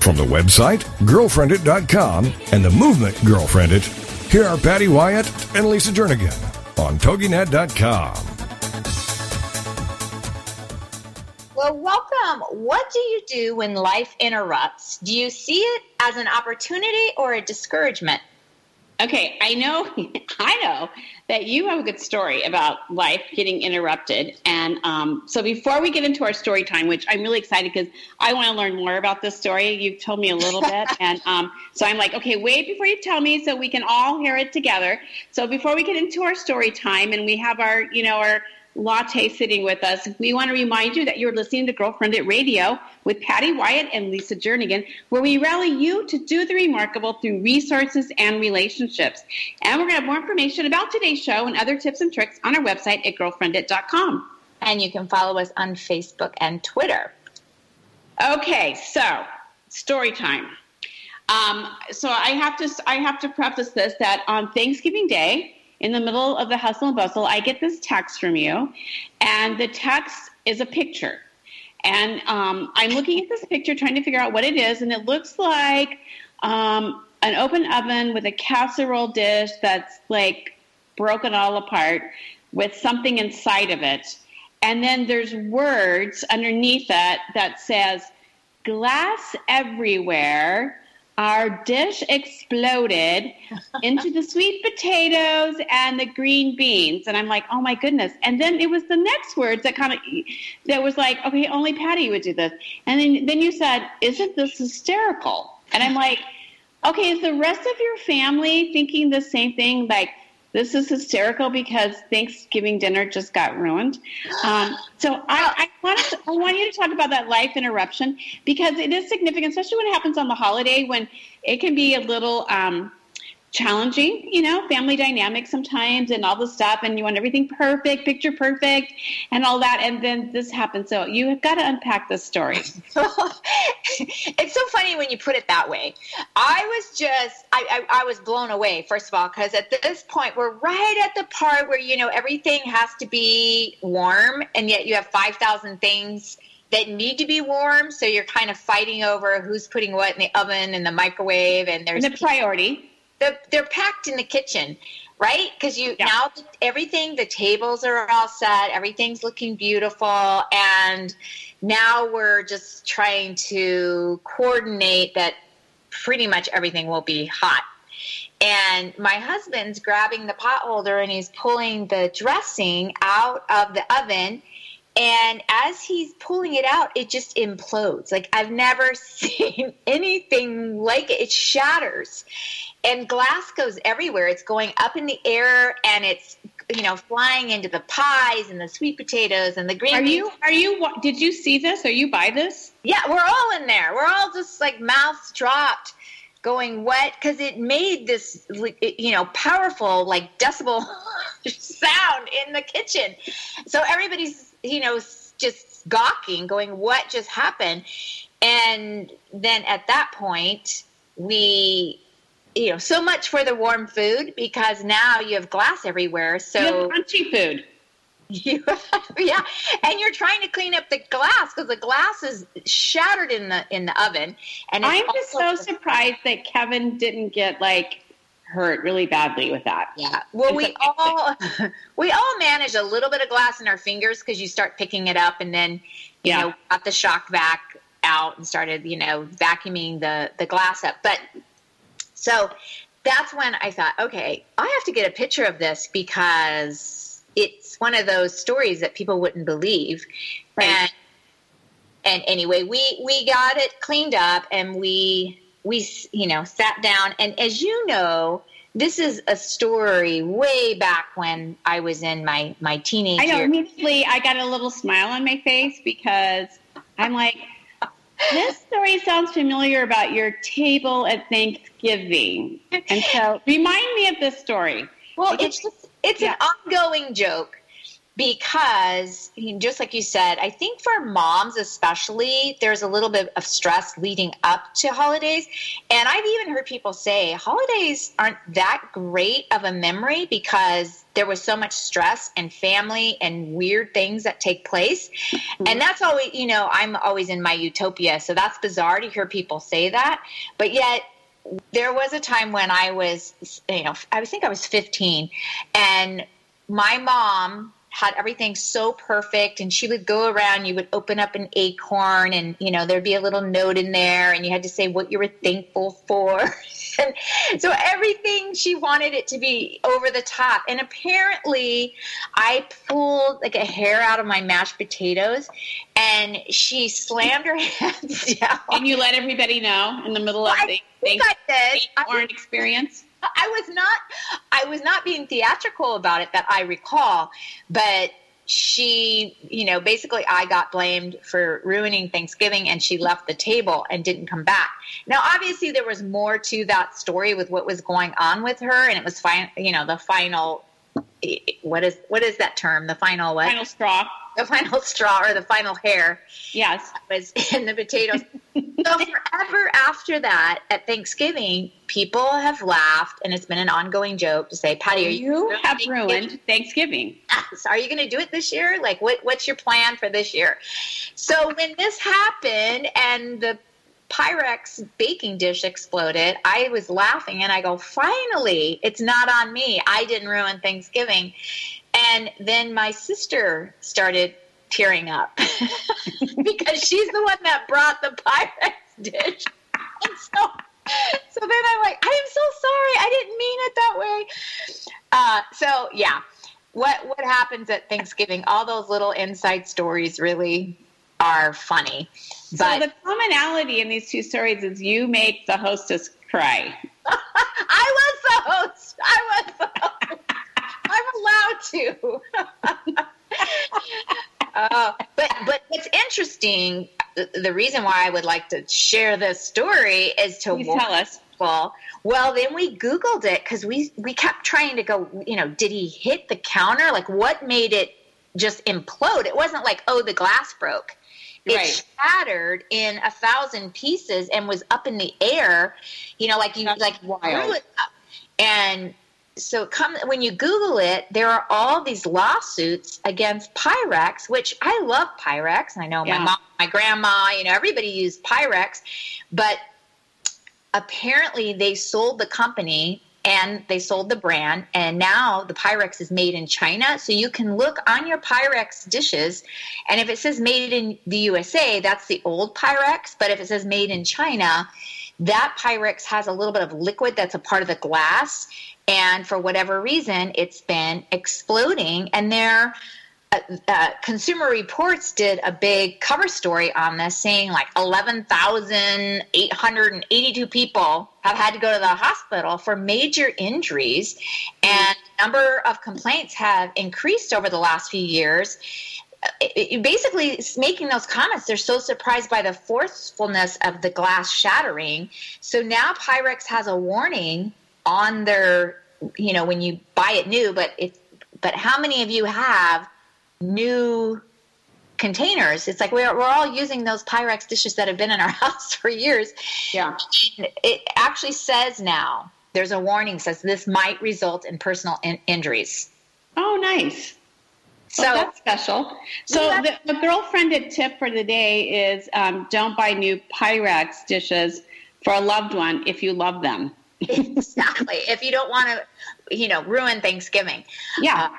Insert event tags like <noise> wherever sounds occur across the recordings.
From the website, girlfriendit.com, and the movement Girlfriendit, here are Patty Wyatt and Lisa Jernigan on TogiNet.com. Well, welcome. What do you do when life interrupts? Do you see it as an opportunity or a discouragement? Okay, I know, <laughs> I know that you have a good story about life getting interrupted, and um, so before we get into our story time, which I'm really excited because I want to learn more about this story. You've told me a little bit, <laughs> and um, so I'm like, okay, wait before you tell me, so we can all hear it together. So before we get into our story time, and we have our, you know, our Latte sitting with us. We want to remind you that you're listening to Girlfriendit Radio with Patty Wyatt and Lisa Jernigan, where we rally you to do the remarkable through resources and relationships. And we're going to have more information about today's show and other tips and tricks on our website at girlfriendit.com. And you can follow us on Facebook and Twitter. Okay, so story time. Um, so I have to I have to preface this that on Thanksgiving Day, in the middle of the hustle and bustle, I get this text from you, and the text is a picture. And um, I'm looking at this picture, trying to figure out what it is, and it looks like um, an open oven with a casserole dish that's like broken all apart with something inside of it. And then there's words underneath that that says, glass everywhere our dish exploded into the sweet potatoes and the green beans. And i'm like oh my goodness. And then it was the next words that kind of that was like okay only patty would do this. And then then you said isn't this hysterical? And i'm like okay is the rest of your family thinking the same thing? Like this is hysterical because Thanksgiving dinner just got ruined. Um, so I, I, want to, I want you to talk about that life interruption because it is significant, especially when it happens on the holiday when it can be a little um, challenging, you know, family dynamics sometimes and all the stuff, and you want everything perfect, picture perfect, and all that. And then this happens. So you have got to unpack this story. <laughs> <laughs> it's so funny when you put it that way. I was just, I, I, I was blown away, first of all, because at this point, we're right at the part where, you know, everything has to be warm, and yet you have 5,000 things that need to be warm. So you're kind of fighting over who's putting what in the oven and the microwave, and there's and the priority they're, they're packed in the kitchen right because you yeah. now everything the tables are all set everything's looking beautiful and now we're just trying to coordinate that pretty much everything will be hot and my husband's grabbing the pot holder and he's pulling the dressing out of the oven and as he's pulling it out it just implodes like i've never <laughs> seen anything like it it shatters and glass goes everywhere. It's going up in the air and it's you know flying into the pies and the sweet potatoes and the green. Are you? Are you? Did you see this? Are you by this? Yeah, we're all in there. We're all just like mouths dropped, going wet because it made this you know powerful like decibel <laughs> <laughs> sound in the kitchen. So everybody's you know just gawking, going, "What just happened?" And then at that point, we you know, so much for the warm food because now you have glass everywhere. So crunchy food. <laughs> You, yeah, and you're trying to clean up the glass because the glass is shattered in the in the oven. And I'm just so surprised that Kevin didn't get like hurt really badly with that. Yeah. Well, we all <laughs> we all manage a little bit of glass in our fingers because you start picking it up and then you yeah. know got the Shop-Vac out and started you know vacuuming the the glass up, but so that's when I thought, okay, I have to get a picture of this because it's one of those stories that people wouldn't believe. Right. And and anyway, we we got it cleaned up and we we you know sat down and as you know, this is a story way back when I was in my my teenage. I know. Years. Immediately, I got a little smile on my face because I'm like, this story sounds familiar about your table at Thanksgiving. And so remind me of this story. Well, it's just, it's yeah. an ongoing joke because just like you said i think for moms especially there's a little bit of stress leading up to holidays. And i've even heard people say holidays aren't that great of a memory because there was so much stress and family and weird things that take place. Mm-hmm. and that's always you know i'm always in my utopia. So that's bizarre to hear people say that. But yet there was a time when i was you know i think i was 15 and my mom had everything so perfect and she would go around you would open up an acorn and you know there'd be a little note in there and you had to say what you were thankful for. <laughs> And so everything she wanted it to be over the top. And apparently i pulled like a hair out of my mashed potatoes and she slammed her <laughs> hands down. And you let everybody know in the middle of the I, I acorn experience I was not I was not being theatrical about it that I recall, but she, you know, basically I got blamed for ruining Thanksgiving and she left the table and didn't come back. Now, obviously there was more to that story with what was going on with her and it was fine, you know, the final what is what is that term? The final what? Final straw. The final straw or the final hair. Yes, was in the potatoes. so forever after that, at Thanksgiving, people have laughed, and it's been an ongoing joke to say, "Patty, are you, you have ruined Thanksgiving? Yes. Are you going to do it this year? Like, what what's your plan for this year?" So when this happened, and the Pyrex baking dish exploded, I was laughing and I go, finally, it's not on me. I didn't ruin Thanksgiving. And then my sister started tearing up <laughs> because she's the one that brought the Pyrex dish. And so, so then I'm like, I am so sorry. I didn't mean it that way. Uh, so, yeah. What what happens at Thanksgiving? All those little inside stories really are funny. But so the commonality in these two stories is you make the hostess cry. <laughs> I was the host. I was the host. <laughs> Uh, but but it's interesting. The, reason why I would like to share this story is to Please tell us. Well, well, then we Googled it because we we kept trying to go. You know, did he hit the counter? Like, what made it just implode? It wasn't like, oh, the glass broke it right. shattered in a thousand pieces and was up in the air. You know, like you That's like wild. it up. And so come when you Google it, there are all these lawsuits against Pyrex, which I love Pyrex. I know yeah. my mom, my grandma, you know, everybody used Pyrex, but apparently they sold the company and they sold the brand and now the pyrex is made in china so you can look on your pyrex dishes and if it says made in the usa that's the old pyrex but if it says made in china that pyrex has a little bit of liquid that's a part of the glass and for whatever reason it's been exploding and they're uh, uh, Consumer Reports did a big cover story on this, saying like 11,882 people have had to go to the hospital for major injuries, and number of complaints have increased over the last few years. It, it basically, making those comments, they're so surprised by the forcefulness of the glass shattering. So now Pyrex has a warning on their, you know, when you buy it new, but it's but how many of you have new containers. It's like we're, we're all using those Pyrex dishes that have been in our <laughs> house for years. Yeah. It actually says now, there's a warning says this might result in personal in- injuries. Oh, nice. So well, that's special. So the, the girlfriendit tip for the day is um, don't buy new Pyrex dishes for a loved one if you love them. exactly. <laughs> If you don't want to, you know, ruin Thanksgiving. Yeah. Uh,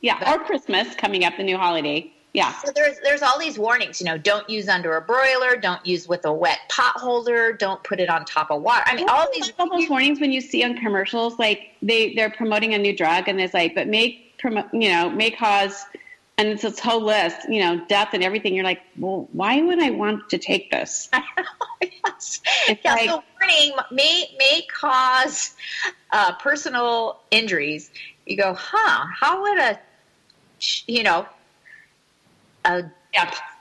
yeah, but, or Christmas coming up, the new holiday. Yeah. So there's there's all these warnings, you know, don't use under a broiler, don't use with a wet pot holder, don't put it on top of water. I mean, all these all those warnings when you see on commercials, like they they're promoting a new drug and it's like, but promote, you know, may cause, and it's this whole list, you know, death and everything. You're like, well, why would I want to take this? <laughs> yes. It's yeah, like, so warning may may cause uh, personal injuries. You go, huh? How would a you know, a,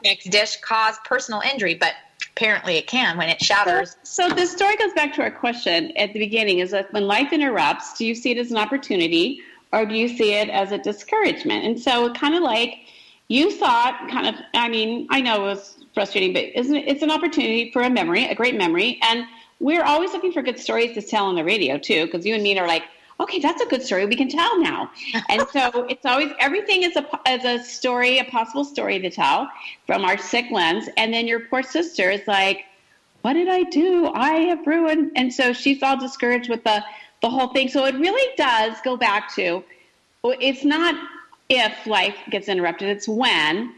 mixed dish cause personal injury. But apparently it can when it shatters. So, so the story goes back to our question at the beginning: is that when life interrupts, do you see it as an opportunity or do you see it as a discouragement? And so, kind of like you thought, kind of. I mean, I know it was frustrating, but isn't it, it's an opportunity for a memory, a great memory, and we're always looking for good stories to tell on the radio too, because you and me are like okay, that's a good story. We can tell now. <laughs> And so it's always everything is a as a story, a possible story to tell from our sick lens. And then your poor sister is like, what did I do? I have ruined. And so she's all discouraged with the the whole thing. So it really does go back to it's not if life gets interrupted, it's when.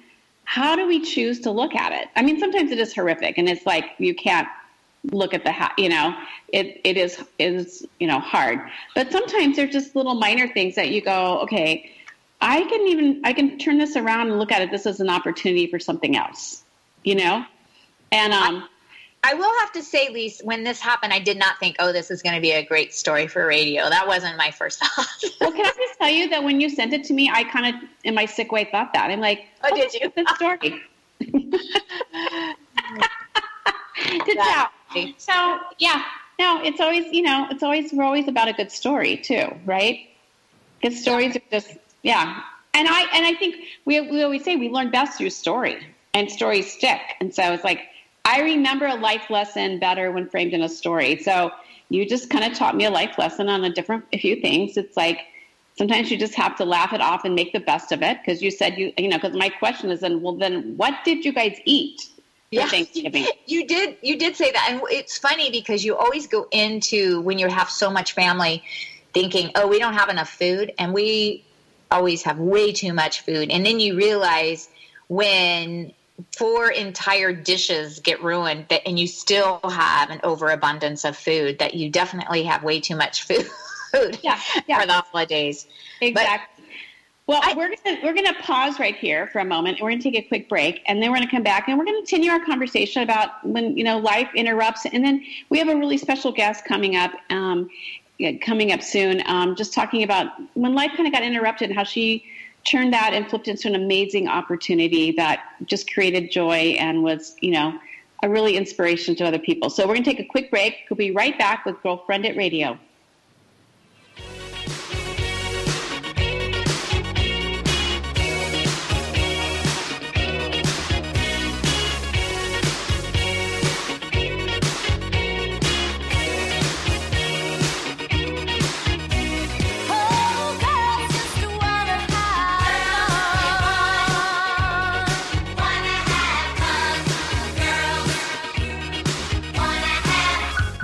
How do we choose to look at it? I mean, sometimes it is horrific and it's like you can't look at the ha- you know it it is is you know hard but sometimes there's just little minor things that you go okay i can even i can turn this around and look at it this as an opportunity for something else you know and um I will have to say, Lise, when this happened, I did not think, oh, this is going to be a great story for radio. That wasn't my first <laughs> thought. well, can I just tell you that when you sent it to me, I kind of, in my sick way, thought that. I'm like, oh, oh did you? This story. <laughs> to tell. So yeah, no, it's always you know it's always we're always about a good story too, right? Because stories are just yeah, and I and I think we we always say we learn best through story, and stories stick, and so it's like I remember a life lesson better when framed in a story. So you just kind of taught me a life lesson on a different a few things. It's like sometimes you just have to laugh it off and make the best of it because you said you you know because my question is then well then what did you guys eat yeah, Thanksgiving. <laughs> You did you did say that. And it's funny because you always go into when you have so much family thinking, "Oh, we don't have enough food." And we always have way too much food. And then you realize when four entire dishes get ruined that and you still have an overabundance of food that you definitely have way too much <laughs> food yeah, yeah. for the holidays. Exactly. Well, I, we're gonna we're gonna pause right here for a moment. We're gonna take a quick break, and then we're gonna come back and we're gonna continue our conversation about when you know life interrupts. And then we have a really special guest coming up, um, coming up soon. Um, just talking about when life kind of got interrupted and how she turned that and flipped into an amazing opportunity that just created joy and was you know a really inspiration to other people. So we're gonna take a quick break. We'll be right back with Girlfriendit Radio.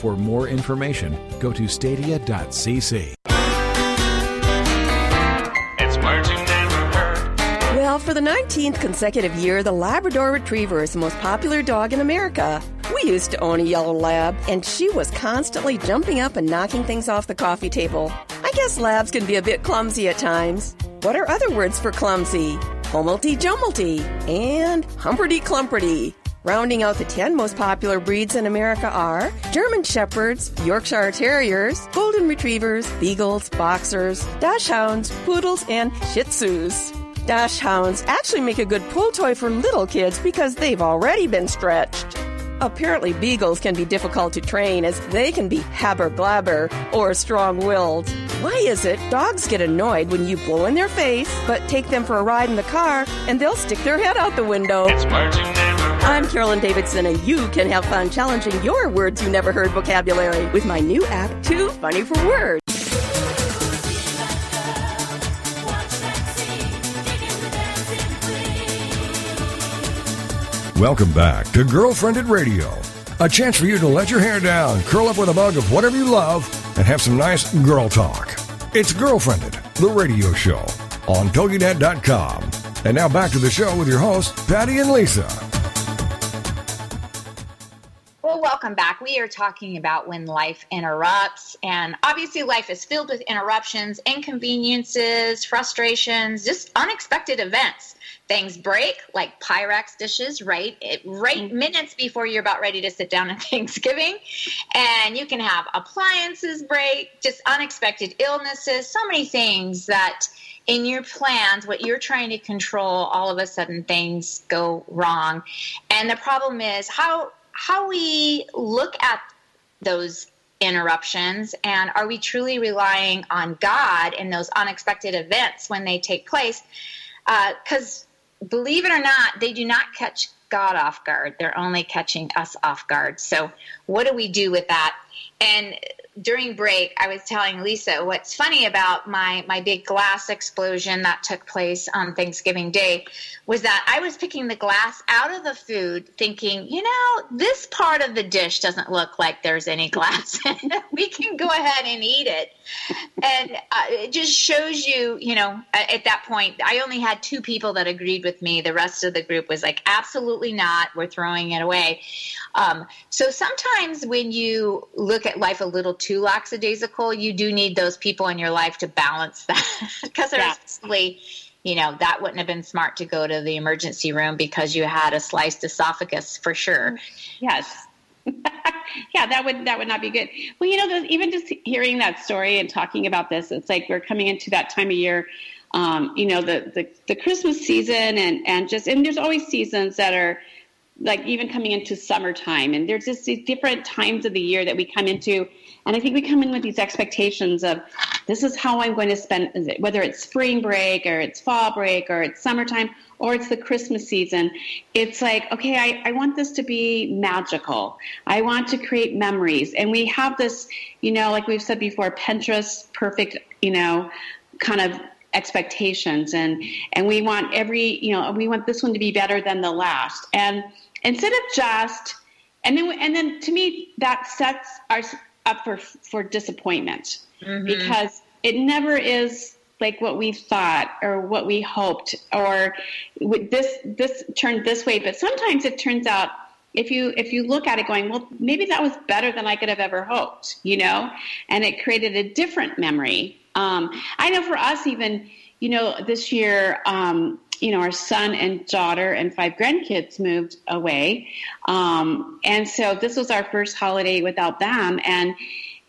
For more information, go to stadia.cc. It's Marching Denver. Well, for the 19th consecutive year, the Labrador Retriever is the most popular dog in America. We used to own a yellow lab, and she was constantly jumping up and knocking things off the coffee table. I guess labs can be a bit clumsy at times. What are other words for clumsy? Hummelty jummelty and humperty clumperty. Rounding out the 10 most popular breeds in America are German Shepherds, Yorkshire Terriers, Golden Retrievers, Beagles, Boxers, Dachshunds, Poodles, and Shih Tzus. Dachshunds actually make a good pull toy for little kids because they've already been stretched. Apparently, beagles can be difficult to train as they can be haber glabber or strong willed. Why is it dogs get annoyed when you blow in their face, but take them for a ride in the car and they'll stick their head out the window? I'm Carolyn Davidson, and you can have fun challenging your words you never heard vocabulary with my new app, Too Funny for Words. Welcome back to Girlfriendit Radio, a chance for you to let your hair down, curl up with a mug of whatever you love, and have some nice girl talk. It's Girlfriendit, the radio show on TogiNet.com. And now back to the show with your hosts, Patty and Lisa. Welcome back. We are talking about when life interrupts. And obviously, life is filled with interruptions, inconveniences, frustrations, just unexpected events things break like pyrex dishes right it, right mm-hmm. minutes before you're about ready to sit down at <laughs> thanksgiving and you can have appliances break just unexpected illnesses so many things that in your plans what you're trying to control all of a sudden things go wrong and the problem is how how we look at those interruptions and are we truly relying on god in those unexpected events when they take place because uh, believe it or not, they do not catch God off guard. They're only catching us off guard. So, what do we do with that? And during break, I was telling Lisa what's funny about my my big glass explosion that took place on Thanksgiving Day was that I was picking the glass out of the food, thinking, you know, this part of the dish doesn't look like there's any glass. <laughs> In it. We can go ahead and eat it, and uh, it just shows you, you know, at that point, I only had two people that agreed with me. The rest of the group was like, absolutely not. We're throwing it away. Um, so sometimes when you look at life a little too lackadaisical, you do need those people in your life to balance that <laughs> because there's yeah. you know that wouldn't have been smart to go to the emergency room because you had a sliced esophagus for sure. Yes. <laughs> yeah, that would that would not be good. Well, you know, even just hearing that story and talking about this, it's like we're coming into that time of year. Um, you know, the, the the Christmas season and and just and there's always seasons that are like even coming into summertime and there's just these different times of the year that we come into and i think we come in with these expectations of this is how i'm going to spend whether it's spring break or it's fall break or it's summertime or it's the christmas season it's like okay I, I want this to be magical. I want to create memories. And we have this you know like we've said before pinterest perfect you know kind of expectations. And and we want every you know we want this one to be better than the last. And instead of just and then and then to me that sets us up for for disappointment mm-hmm. because it never is like what we thought or what we hoped or this this turned this way but sometimes it turns out if you if you look at it going well maybe that was better than i could have ever hoped you know and it created a different memory um, i know for us even you know this year um, you know, our son and daughter and five grandkids moved away. Um, and so this was our first holiday without them. And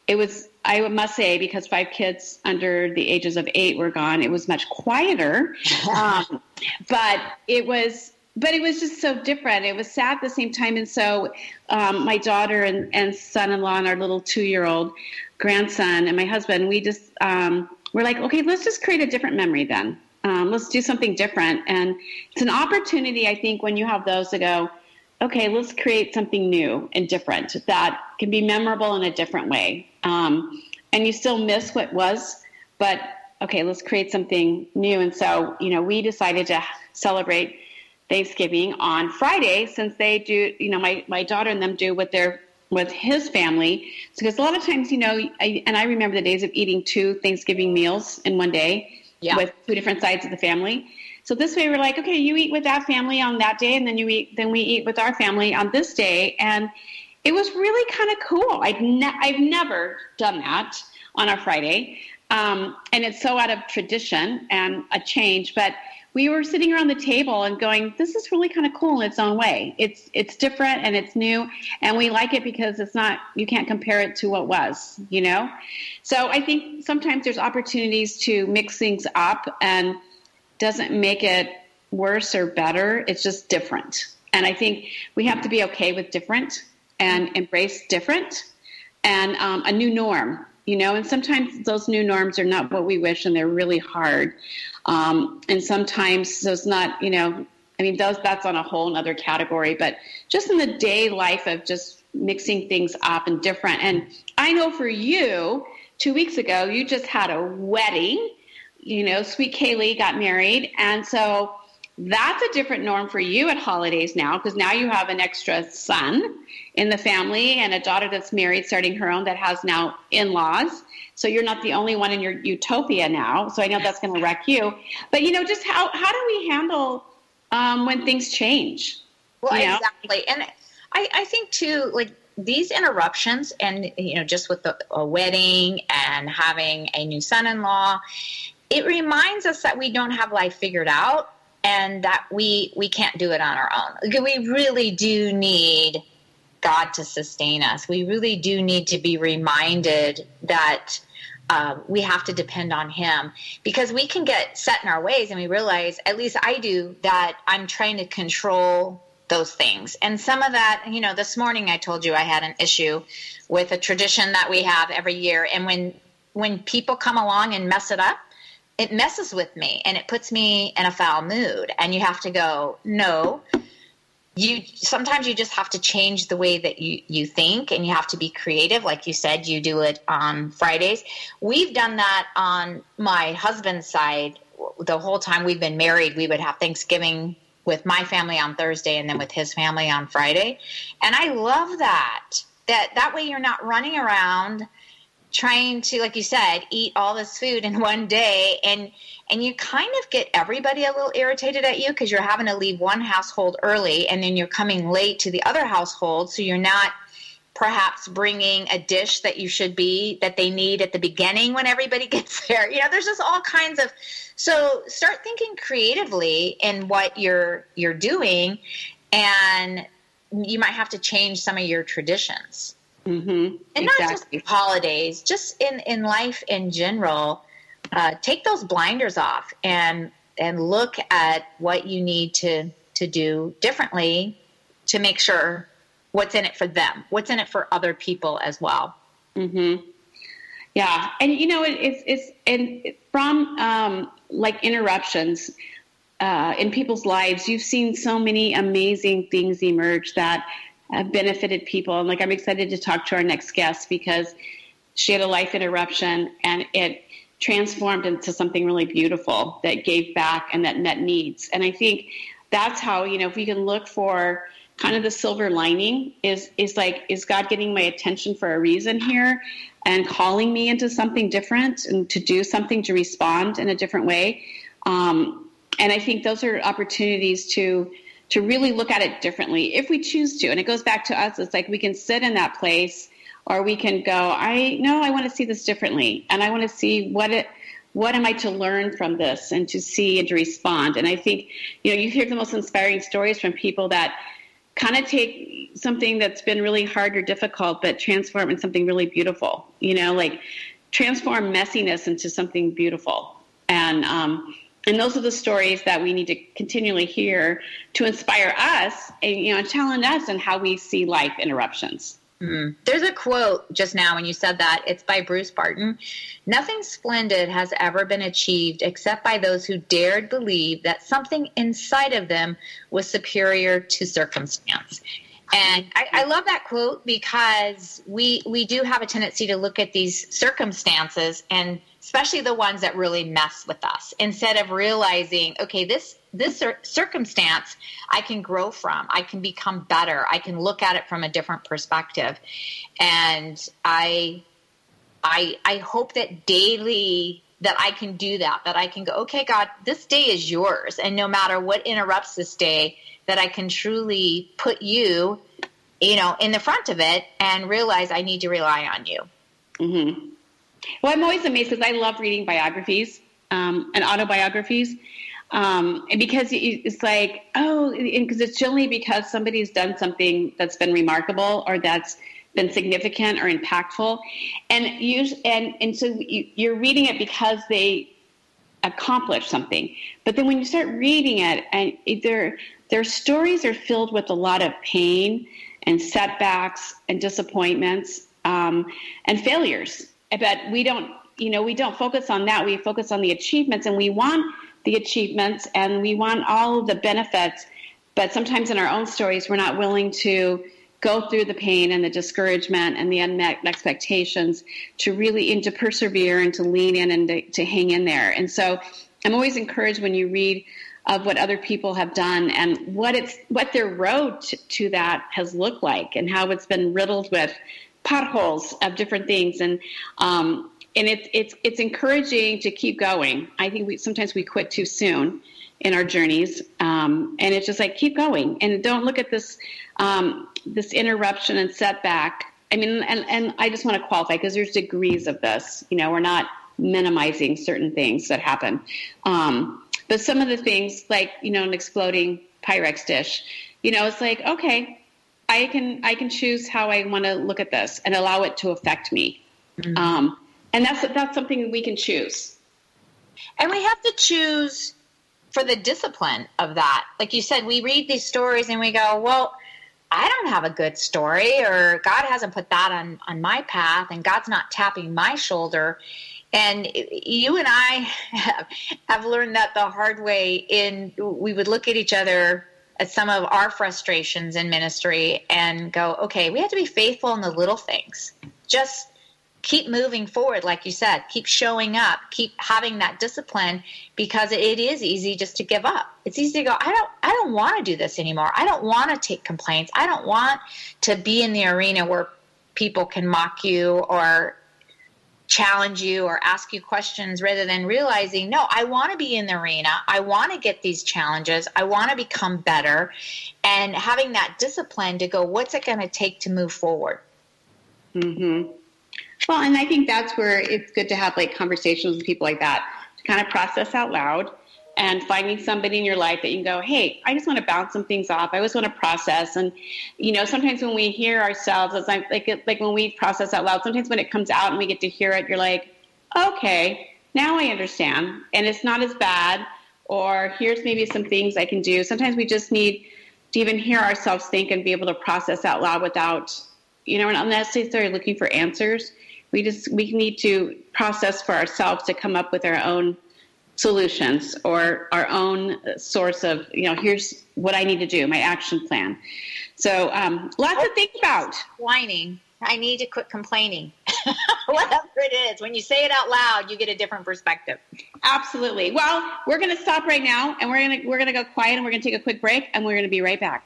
it was, I must say, because five kids under the ages of eight were gone, it was much quieter. <laughs> um, but it was, but it was just so different. It was sad at the same time. And so um, my daughter and, and son-in-law and our little two-year-old grandson and my husband, we just, um, we're like, okay, let's just create a different memory then. Um, let's do something different. And it's an opportunity, I think, when you have those to go, okay, let's create something new and different that can be memorable in a different way. Um, and you still miss what was, but okay, let's create something new. And so, you know, we decided to celebrate Thanksgiving on Friday since they do, you know, my, my daughter and them do with their with his family because a lot of times you know I, and i remember the days of eating two thanksgiving meals in one day yeah. with two different sides of the family. So this way, we're like, okay, you eat with that family on that day, and then you eat, then we eat with our family on this day, and it was really kind of cool. I've ne- I've never done that on a Friday, um, and it's so out of tradition and a change, but we were sitting around the table and going, "This is really kind of cool in its own way. It's it's different and it's new, and we like it because it's not you can't compare it to what was, you know." So I think sometimes there's opportunities to mix things up and doesn't make it worse or better. It's just different, and I think we have to be okay with different and embrace different and um, a new norm you know and sometimes those new norms are not what we wish and they're really hard. Um, and sometimes those not you know i mean those that's on a whole other category but just in the day life of just mixing things up and different. And i know for you two weeks ago you just had a wedding you know sweet kaylee got married. And so that's a different norm for you at holidays now because now you have an extra son in the family and a daughter that's married starting her own that has now in-laws. So you're not the only one in your utopia now. So i know that's going to wreck you. But you know just how how do we handle um, when things change? Well you know? exactly. And I, I think too like these interruptions and you know just with the, a wedding and having a new son-in-law it reminds us that we don't have life figured out and that we we can't do it on our own. We really do need God to sustain us. We really do need to be reminded that uh, we have to depend on Him because we can get set in our ways and we realize, at least I do, that I'm trying to control those things. And some of that, you know, this morning I told you I had an issue with a tradition that we have every year, and when when people come along and mess it up, it messes with me and it puts me in a foul mood. And you have to go no. You sometimes you just have to change the way that you you think and you have to be creative. Like you said you do it on fridays. We've done that on my husband's side the whole time we've been married. We would have thanksgiving with my family on thursday and then with his family on friday. And i love that that that way you're not running around trying to like you said eat all this food in <laughs> one day and and you kind of get everybody a little irritated at you because you're having to leave one household early and then you're coming late to the other household so you're not perhaps bringing a dish that you should be that they need at the beginning when everybody <laughs> gets there. You know there's just all kinds of so start thinking creatively in what you're you're doing and you might have to change some of your traditions Mm-hmm. And exactly. not just holidays, just in, in life in general. Uh, take those blinders off and and look at what you need to to do differently to make sure what's in it for them, what's in it for other people as well. Mm-hmm. Yeah, and you know it, it's it's and from um, like interruptions uh, in people's lives, you've seen so many amazing things emerge that have benefited people. And like I'm excited to talk to our next guest because she had a life interruption and it transformed into something really beautiful that gave back and that met needs. And I think that's how, you know, if we can look for kind of the silver lining is is like is God getting my attention for a reason here and calling me into something different and to do something to respond in a different way. Um, and I think those are opportunities to to really look at it differently if we choose to. And it goes back to us. It's like we can sit in that place or we can go, I know I want to see this differently. And I want to see what it, what am I to learn from this and to see and to respond. And I think, you know, you hear the most inspiring stories from people that kind of take something that's been really hard or difficult, but transform into something really beautiful, you know, like transform messiness into something beautiful. And, um, and those are the stories that we need to continually hear to inspire us and you know challenge us in how we see life interruptions mm There's a quote just now when you said that. It's by Bruce Barton. Nothing splendid has ever been achieved except by those who dared believe that something inside of them was superior to circumstance. And I, I, love that quote because we we do have a tendency to look at these circumstances and especially the ones that really mess with us instead of realizing okay this this circumstance i can grow from i can become better i can look at it from a different perspective. And i i i hope that daily that i can do that that i can go okay god this day is yours. And no matter what interrupts this day that i can truly put you you know in the front of it and realize i need to rely on you mm-hmm. Well, I'm always amazed because I love reading biographies um, and autobiographies. Um, and because it's like, oh, because it's generally because somebody's done something that's been remarkable or that's been significant or impactful, and you and and so you're reading it because they accomplished something. But then when you start reading it, and their their stories are filled with a lot of pain and setbacks and disappointments um, and failures. But we don't you know we don't focus on that. We focus on the achievements and we want the achievements and we want all the benefits. But sometimes in our own stories we're not willing to go through the pain and the discouragement and the unmet expectations to really and to persevere and to lean in and to, to hang in there. And so i'm always encouraged when you read of what other people have done and what it's what their road to, that has looked like and how it's been riddled with potholes of different things and um, and it's it's it's encouraging to keep going. I think we sometimes we quit too soon in our journeys, um, and it's just like keep going and don't look at this um, this interruption and setback. I mean, and and I just want to qualify because there's degrees of this. You know, we're not minimizing certain things that happen, um, but some of the things like you know an exploding Pyrex dish, you know, it's like okay. I can I can choose how I want to look at this and allow it to affect me. Mm-hmm. Um, and that's that's something we can choose and we have to choose for the discipline of that like you said we read these stories and we go well i don't have a good story or god hasn't put that on on my path and god's not tapping my shoulder and you and i have, have learned that the hard way in we would look at each other at some of our frustrations in ministry and go okay we have to be faithful in the little things. Just keep moving forward like you said. Keep showing up. Keep having that discipline because it is easy just to give up. It's easy to go i don't i don't want to do this anymore. I don't want to take complaints. I don't want to be in the arena where people can mock you or challenge you or ask you questions rather than realizing no i want to be in the arena. I want to get these challenges. I want to become better. And having that discipline to go what's it going to take to move forward? Mhm well, and I think that's where it's good to have like conversations with people like that to kind of process out loud and finding somebody in your life that you can go, hey, I just want to bounce some things off. I just want to process. And you know, sometimes when we hear ourselves, it's like like like when we process out loud. Sometimes when it comes out and we get to hear it, you're like, okay, now I understand, and it's not as bad. Or here's maybe some things I can do. Sometimes we just need to even hear ourselves think and be able to process out loud without, you know, not necessarily looking for answers we just we need to process for ourselves to come up with our own solutions or our own source of you know here's what i need to do my action plan. So um, lots to think about. Whining i need to quit complaining. <laughs> Whatever it is when you say it out loud you get a different perspective. Absolutely. Well we're going to stop right now and we're going to we're going to go quiet and we're going to take a quick break and we're going to be right back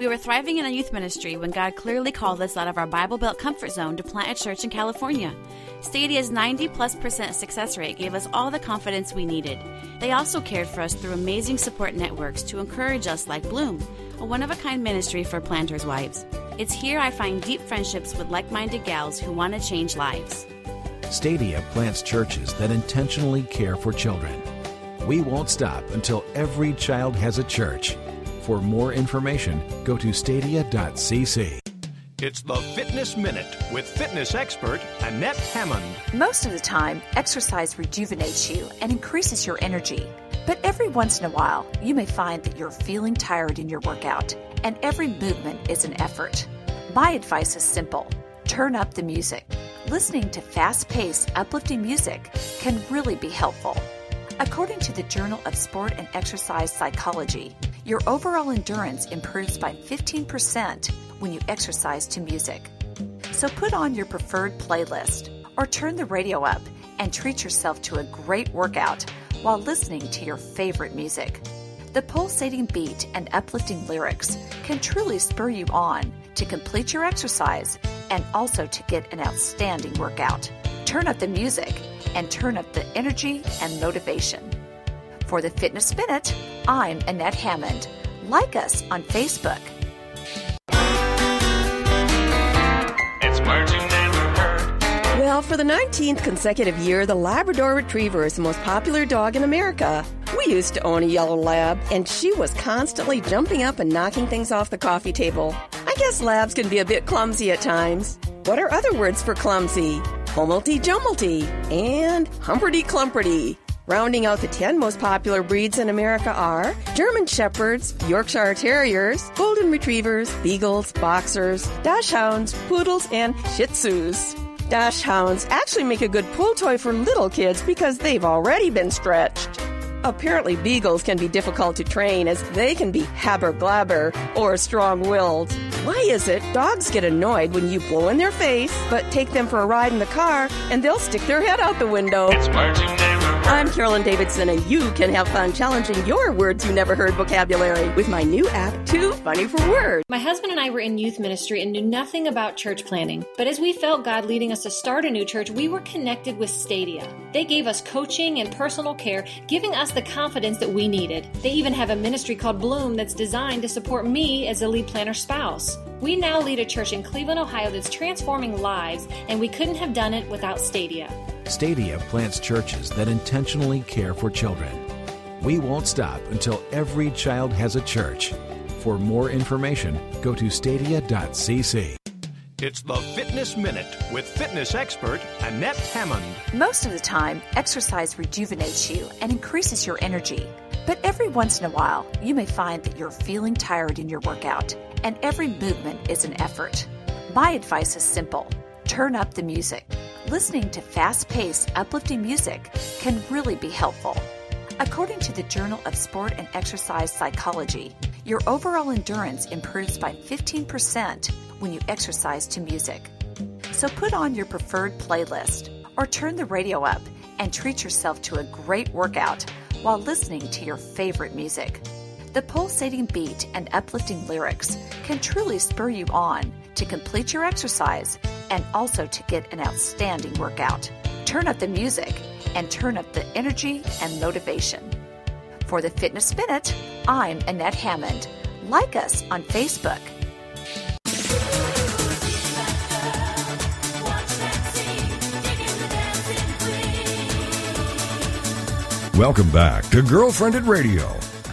We were thriving in a youth ministry when God clearly called us out of our Bible Belt comfort zone to plant a church in California. Stadia's 90 plus percent success rate gave us all the confidence we needed. They also cared for us through amazing support networks to encourage us, like Bloom, a one of a kind ministry for planters' wives. It's here I find deep friendships with like minded gals who want to change lives. Stadia plants churches that intentionally care for children. We won't stop until every child has a church. For more information, go to stadia.cc. It's the Fitness Minute with fitness expert Annette Hammond. Most of the time, exercise rejuvenates you and increases your energy. But every once in a while, you may find that you're feeling tired in your workout, and every movement is an effort. My advice is simple turn up the music. Listening to fast paced, uplifting music can really be helpful. According to the Journal of Sport and Exercise Psychology, your overall endurance improves by 15% when you exercise to music. So put on your preferred playlist or turn the radio up and treat yourself to a great workout while listening to your favorite music. The pulsating beat and uplifting lyrics can truly spur you on to complete your exercise and also to get an outstanding workout. Turn up the music and turn up the energy and motivation. For the Fitness Minute, I'm Annette Hammond. Like us on Facebook Well, for the 19th consecutive year, the Labrador Retriever is the most popular dog in America. We used to own a yellow lab, and she was constantly jumping up and knocking things off the coffee table. I guess labs can be a bit clumsy at times. What are other words for clumsy? Hummelty jummelty and humperty clumperty. Rounding out the 10 most popular breeds in America are German Shepherds, Yorkshire Terriers, Golden Retrievers, Beagles, Boxers, Dachshunds, Poodles, and Shih Tzus. Dachshunds actually make a good pull toy for little kids because they've already been stretched. Apparently, beagles can be difficult to train as they can be haber glabber or strong willed. Why is it dogs get annoyed when you blow in their face, but take them for a ride in the car and they'll stick their head out the window? I'm Carolyn Davidson, and you can have fun challenging your words you never heard vocabulary with my new app, Too Funny for Words. My husband and I were in youth ministry and knew nothing about church planning. But as we felt God leading us to start a new church, we were connected with Stadia. They gave us coaching and personal care, giving us the confidence that we needed. They even have a ministry called Bloom that's designed to support me as a lead planner spouse. We now lead a church in Cleveland, Ohio that's transforming lives, and we couldn't have done it without Stadia. Stadia plants churches that intentionally care for children. We won't stop until every child has a church. For more information, go to stadia.cc. It's the Fitness Minute with fitness expert Annette Hammond. Most of the time, exercise rejuvenates you and increases your energy. But every once in a while, you may find that you're feeling tired in your workout, and every movement is an effort. My advice is simple turn up the music. Listening to fast paced, uplifting music can really be helpful. According to the Journal of Sport and Exercise Psychology, your overall endurance improves by 15% when you exercise to music. So put on your preferred playlist or turn the radio up and treat yourself to a great workout while listening to your favorite music. The pulsating beat and uplifting lyrics can truly spur you on to complete your exercise and also to get an outstanding workout. Turn up the music and turn up the energy and motivation. For the Fitness Minute, I'm Annette Hammond. Like us on Facebook. Welcome back to Girlfriendit Radio,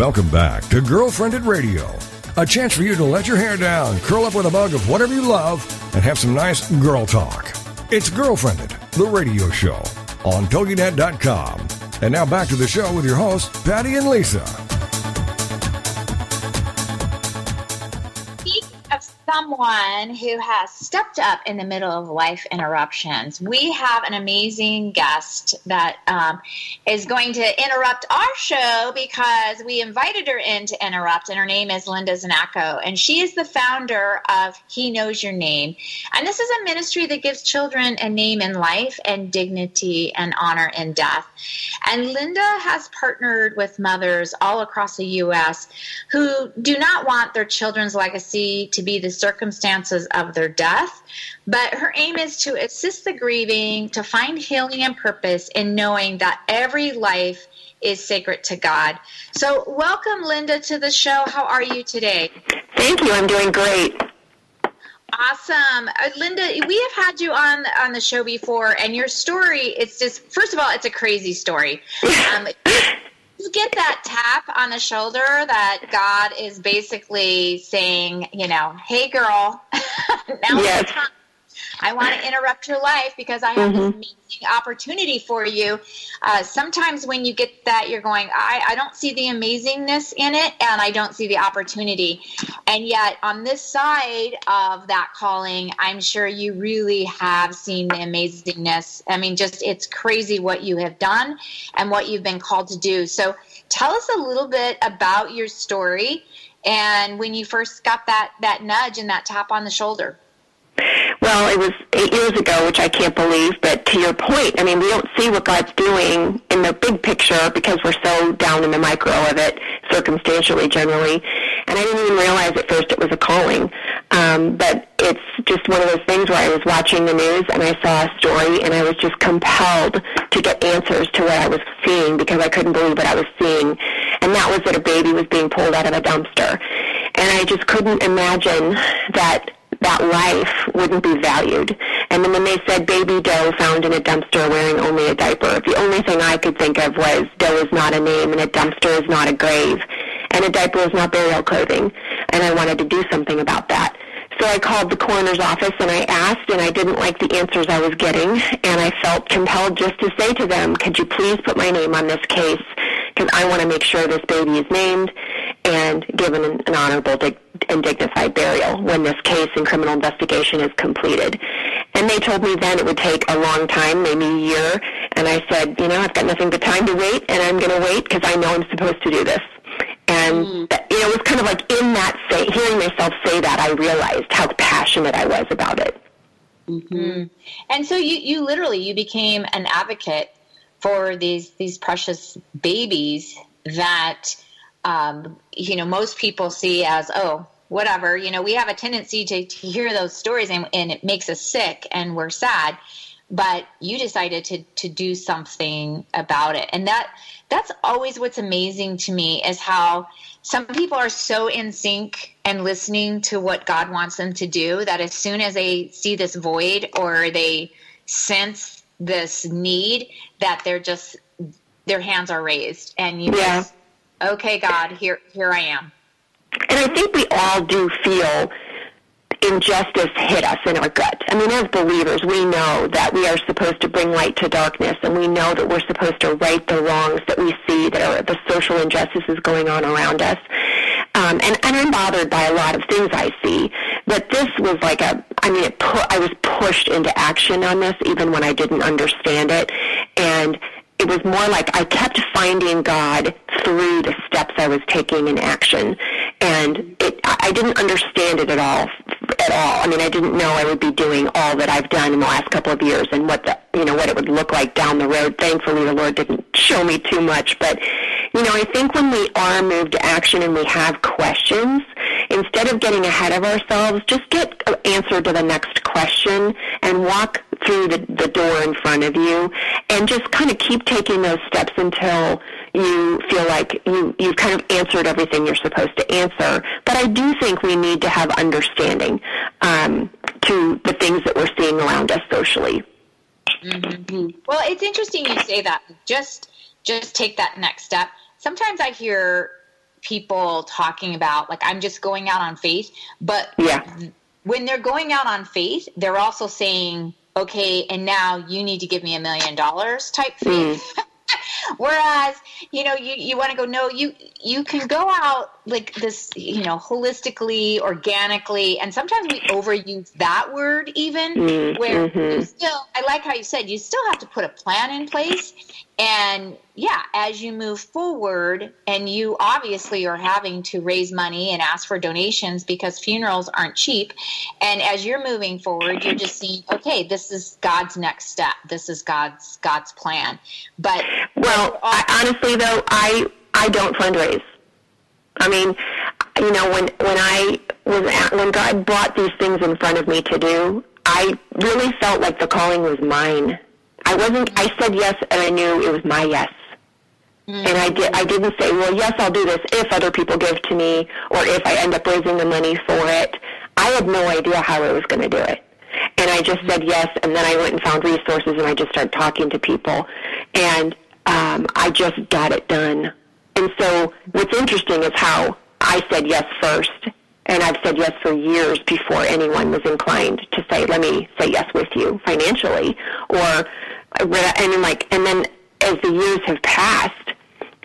Welcome back to Girlfriendit Radio, a chance for you to let your hair down, curl up with a mug of whatever you love, and have some nice girl talk. It's Girlfriendit, the radio show on TogiNet.com. And now back to the show with your hosts, Patty and Lisa. Someone who has stepped up in the middle of life interruptions. We have an amazing guest that um, is going to interrupt our show because we invited her in to interrupt, and her name is Linda Znachko, and she is the founder of He Knows Your Name. And this is a ministry that gives children a name in life and dignity and honor in death. And Linda has partnered with mothers all across the U.S. who do not want their children's legacy to be the circumstances of their death, but her aim is to assist the grieving to find healing and purpose in knowing that every life is sacred to God. So, welcome, Linda, to the show. How are you today? Thank you. I'm doing great. Awesome, uh, Linda. We have had you on on the show before, and your story. It's just first of all, it's a crazy story. <laughs> Um, you get that tap on the shoulder that God is basically saying, you know, hey, girl, <laughs> now Yes. I want to <laughs> interrupt your life because I have this amazing opportunity for you. Uh, sometimes when you get that, you're going, I, I don't see the amazingness in it and I don't see the opportunity. And yet, on this side of that calling, I'm sure you really have seen the amazingness. I mean, just it's crazy what you have done and what you've been called to do. So, tell us a little bit about your story and when you first got that, that nudge and that tap on the shoulder. Well, it was eight years ago, which I can't believe. But to your point, I mean, we don't see what God's doing in the big picture because we're so down in the micro of it, circumstantially, generally. And I didn't even realize at first it was a calling. Um, but it's just one of those things where I was watching the news and I saw a story and I was just compelled to get answers to what I was seeing because I couldn't believe what I was seeing. And that was that a baby was being pulled out of a dumpster. And I just couldn't imagine that that life wouldn't be valued. And then when they said baby Doe found in a dumpster wearing only a diaper, the only thing I could think of was Doe is not a name and a dumpster is not a grave and a diaper is not burial clothing. And I wanted to do something about that. So I called the coroner's office and I asked, and I didn't like the answers I was getting, and I felt compelled just to say to them, could you please put my name on this case? Because I want to make sure this baby is named and given an, an honorable dig- and dignified burial when this case and criminal investigation is completed. And they told me then it would take a long time, maybe a year. And I said, you know, I've got nothing but time to wait, and I'm going to wait because I know I'm supposed to do this. And mm. you know, it was kind of like in that say, hearing myself say that, I realized how passionate I was about it. Mm-hmm. And so you, you literally you became an advocate for these these precious babies that um, you know most people see as oh whatever you know we have a tendency to, to hear those stories and, and it makes us sick and we're sad but you decided to to do something about it and that that's always what's amazing to me is how some people are so in sync and listening to what God wants them to do that as soon as they see this void or they sense this need that they're just their hands are raised and you yeah. just okay God here here I am and I think we all do feel injustice hit us in our gut. I mean, as believers, we know that we are supposed to bring light to darkness, and we know that we're supposed to right the wrongs that we see that are the social injustices going on around us. Um, and, and I'm bothered by a lot of things I see. But this was like a, I mean, it pu- I was pushed into action on this even when I didn't understand it. And it was more like I kept finding God through the steps I was taking in action. And it, I didn't understand it at all, at all. I mean, I didn't know I would be doing all that I've done in the last couple of years and what the, you know, what it would look like down the road. Thankfully, the Lord didn't show me too much. But, you know, I think when we are moved to action and we have questions, instead of getting ahead of ourselves, just get an answer to the next question and walk through the, the door in front of you and just kind of keep taking those steps until you feel like you, you've kind of answered everything you're supposed to answer. But I do think we need to have understanding um, to the things that we're seeing around us socially. Mm-hmm. Well, it's interesting you say that. Just just take that next step. Sometimes I hear people talking about like I'm just going out on faith, but yeah. when they're going out on faith, they're also saying okay, and now you need to give me a million dollars type thing. Mm. <laughs> Whereas, you know, you, you want to go, no, you, you can go out like this, you know, holistically, organically. And sometimes we overuse that word even mm, where mm-hmm. you still, I like how you said, you still have to put a plan in place and yeah, as you move forward, and you obviously are having to raise money and ask for donations because funerals aren't cheap. And as you're moving forward, you're just seeing, okay, this is God's next step. This is God's God's plan. But well, I, honestly though, I I don't fundraise. I mean, you know, when when I was at, when God brought these things in front of me to do, I really felt like the calling was mine I wasn't. I said yes, and I knew it was my yes. Mm-hmm. And I did. I didn't say, "Well, yes, I'll do this if other people give to me, or if I end up raising the money for it." I had no idea how I was going to do it, and I just said yes. And then I went and found resources, and I just started talking to people, and um, I just got it done. And so, what's interesting is how I said yes first, and I've said yes for years before anyone was inclined to say, "Let me say yes with you financially," or and then like, and then as the years have passed,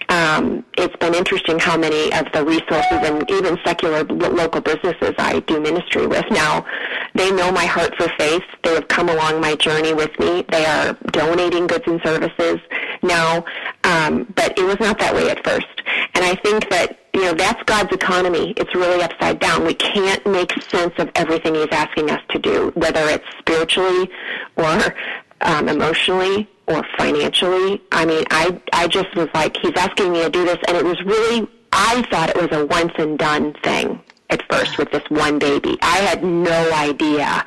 um, it's been interesting how many of the resources and even secular local businesses I do ministry with now, they know my heart for faith. They have come along my journey with me. They are donating goods and services now, um, but it was not that way at first. And I think that you know, that's God's economy. It's really upside down. We can't make sense of everything He's asking us to do, whether it's spiritually or um, emotionally or financially. I mean, I I just was like, He's asking me to do this, and it was really. I thought it was a once and done thing at first with this one baby. I had no idea.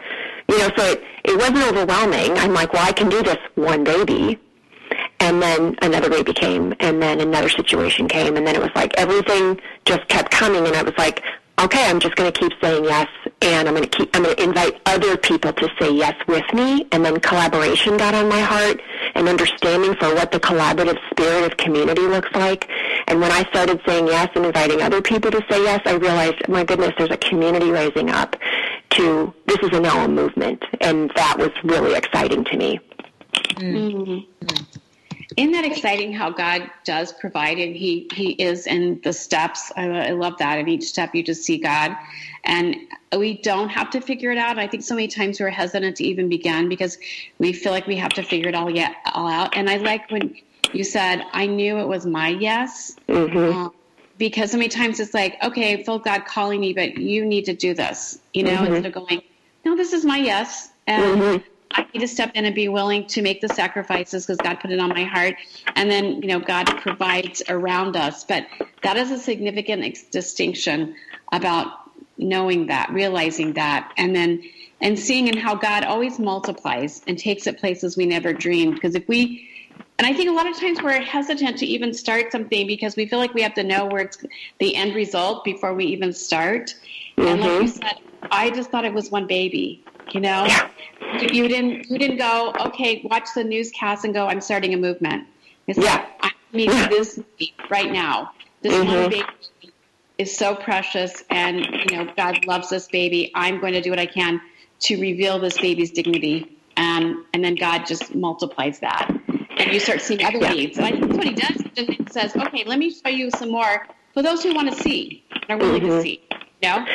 You know, so it, it wasn't overwhelming. I'm like, well, I can do this one baby and then another baby came and then another situation came and then it was like everything just kept coming and I was like okay I'm just going to keep saying yes and I'm going to keep I'm going to invite other people to say yes with me and then collaboration got on my heart and understanding for what the collaborative spirit of community looks like. And when I started saying yes and inviting other people to say yes I realized my goodness there's a community rising up to this is a now movement and that was really exciting to me. Mm-hmm. Isn't that exciting how God does provide and He He is in the steps? I, I love that. In each step, you just see God, and we don't have to figure it out. I think so many times we're hesitant to even begin because we feel like we have to figure it all yet all out. And I like when you said, "I knew it was my yes." Mm-hmm. Um, because so many times it's like, okay, I feel God calling me, but you need to do this, you know, mm-hmm. instead of going, no, this is my yes. And mm-hmm. I need to step in and be willing to make the sacrifices because God put it on my heart. And then, you know, God provides around us. But that is a significant ex- distinction about knowing that, realizing that, and then and seeing and how God always multiplies and takes it places we never dreamed. Because if we and I think a lot of times we're hesitant to even start something because we feel like we have to know where it's the end result before we even start. Mm-hmm. And like you mm-hmm. said, I just thought it was one baby. You know, yeah. you didn't you didn't go okay. Watch the newscast and go. I'm starting a movement. It's yeah. Like, I need yeah. this right now. This mm-hmm. one baby is so precious, and you know God loves this baby. I'm going to do what I can to reveal this baby's dignity, and and then God just multiplies that, and you start seeing other yeah. needs. And I think that's what He does. He just says, okay, let me show you some more for those who want to see, and are willing mm-hmm. to see. You know?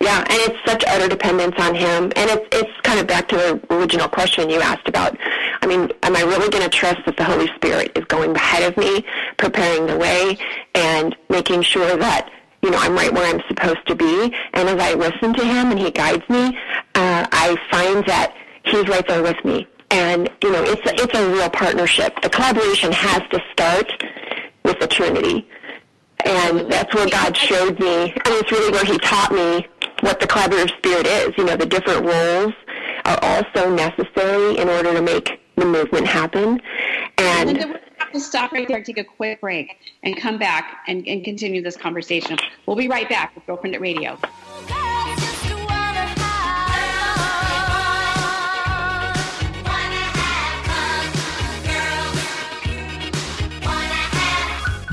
Yeah, and it's such utter dependence on him. And it's it's kind of back to the original question you asked about. I mean, am I really going to trust that the Holy Spirit is going ahead of me, preparing the way, and making sure that you know I'm right where I'm supposed to be? And as I listen to him and he guides me, uh, I find that he's right there with me. And you know, it's a, it's a real partnership. The collaboration has to start with the Trinity. And that's where God showed me, and it's really where He taught me what the collaborative spirit is. You know, the different roles are also necessary in order to make the movement happen. And, and we have to stop right there, take a quick break, and come back and, and continue this conversation. We'll be right back with Girlfriendit Radio.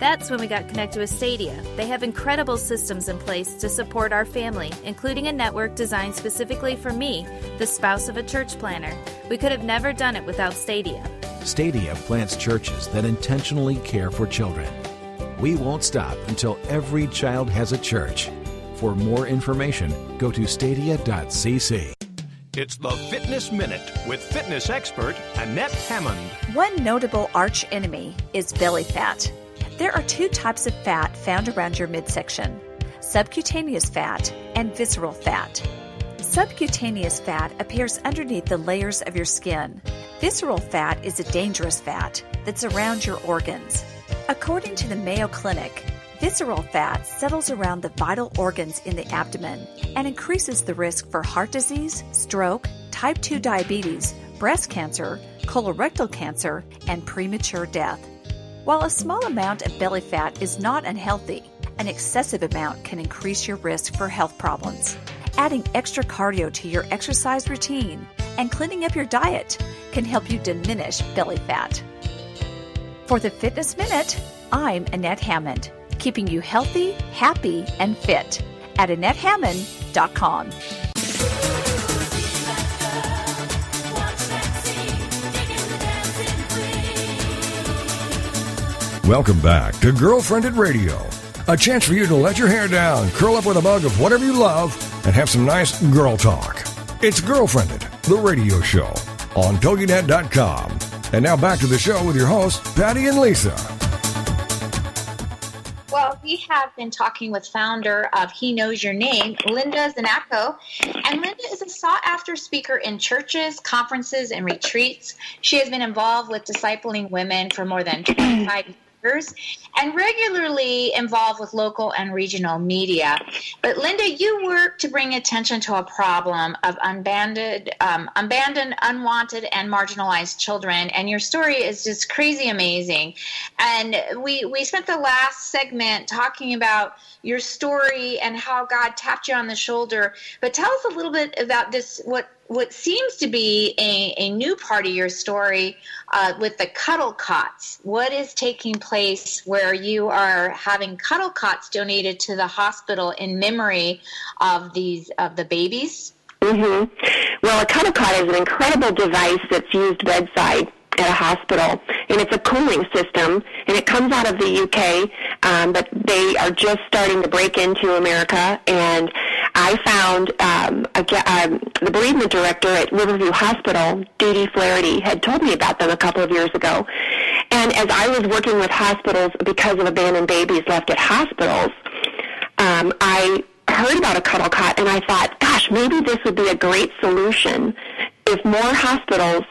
That's when we got connected with Stadia. They have incredible systems in place to support our family, including a network designed specifically for me, the spouse of a church planter. We could have never done it without Stadia. Stadia plants churches that intentionally care for children. We won't stop until every child has a church. For more information, go to stadia.cc. It's the Fitness Minute with fitness expert Annette Hammond. One notable arch enemy is belly fat. There are two types of fat found around your midsection subcutaneous fat and visceral fat. Subcutaneous fat appears underneath the layers of your skin. Visceral fat is a dangerous fat that's around your organs. According to the Mayo Clinic, visceral fat settles around the vital organs in the abdomen and increases the risk for heart disease, stroke, type 2 diabetes, breast cancer, colorectal cancer, and premature death. While a small amount of belly fat is not unhealthy, an excessive amount can increase your risk for health problems. Adding extra cardio to your exercise routine and cleaning up your diet can help you diminish belly fat. For the Fitness Minute, I'm Annette Hammond. keeping you healthy, happy, and fit at AnnetteHammond.com. Welcome back to Girlfriendit Radio, a chance for you to let your hair down, curl up with a mug of whatever you love, and have some nice girl talk. It's Girlfriendit, the radio show on TogiNet.com. And now back to the show with your hosts, Patty and Lisa. Well, we have been talking with founder of He Knows Your Name, Linda Znachko. And Linda is a sought after speaker in churches, conferences, and retreats. She has been involved with discipling women for more than 25 years and regularly involved with local and regional media. But Linda, you work to bring attention to a problem of abandoned, um, abandoned, unwanted, and marginalized children, and your story is just crazy amazing. And we we spent the last segment talking about your story and how God tapped you on the shoulder. But tell us a little bit about this. What what seems to be a, a new part of your story uh, with the cuddle cots. What is taking place where you are having cuddle cots donated to the hospital in memory of these of the babies? Mm-hmm. Well, a cuddle cot is an incredible device that's used bedside at a hospital, and it's a cooling system, and it comes out of the UK, um, but they are just starting to break into America, and I found um, a, um, the bereavement director at Riverview Hospital, Dee Flaherty, had told me about them a couple of years ago, and as I was working with hospitals because of abandoned babies left at hospitals, um, I heard about a cuddle cot, and I thought, gosh, maybe this would be a great solution if more hospitals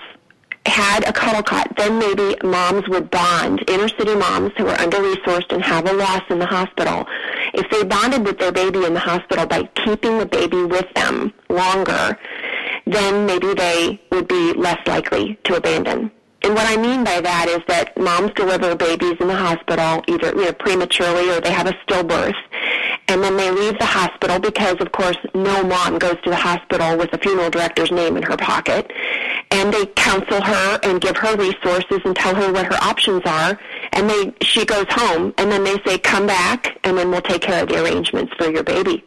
had a cuddle cot, then maybe moms would bond, inner city moms who are under resourced and have a loss in the hospital. If they bonded with their baby in the hospital by keeping the baby with them longer, then maybe they would be less likely to abandon. And what I mean by that is that moms deliver babies in the hospital either you know, prematurely or they have a stillbirth. And then they leave the hospital because, of course, no mom goes to the hospital with a funeral director's name in her pocket. And they counsel her and give her resources and tell her what her options are. And they she goes home and then they say come back and then we'll take care of the arrangements for your baby.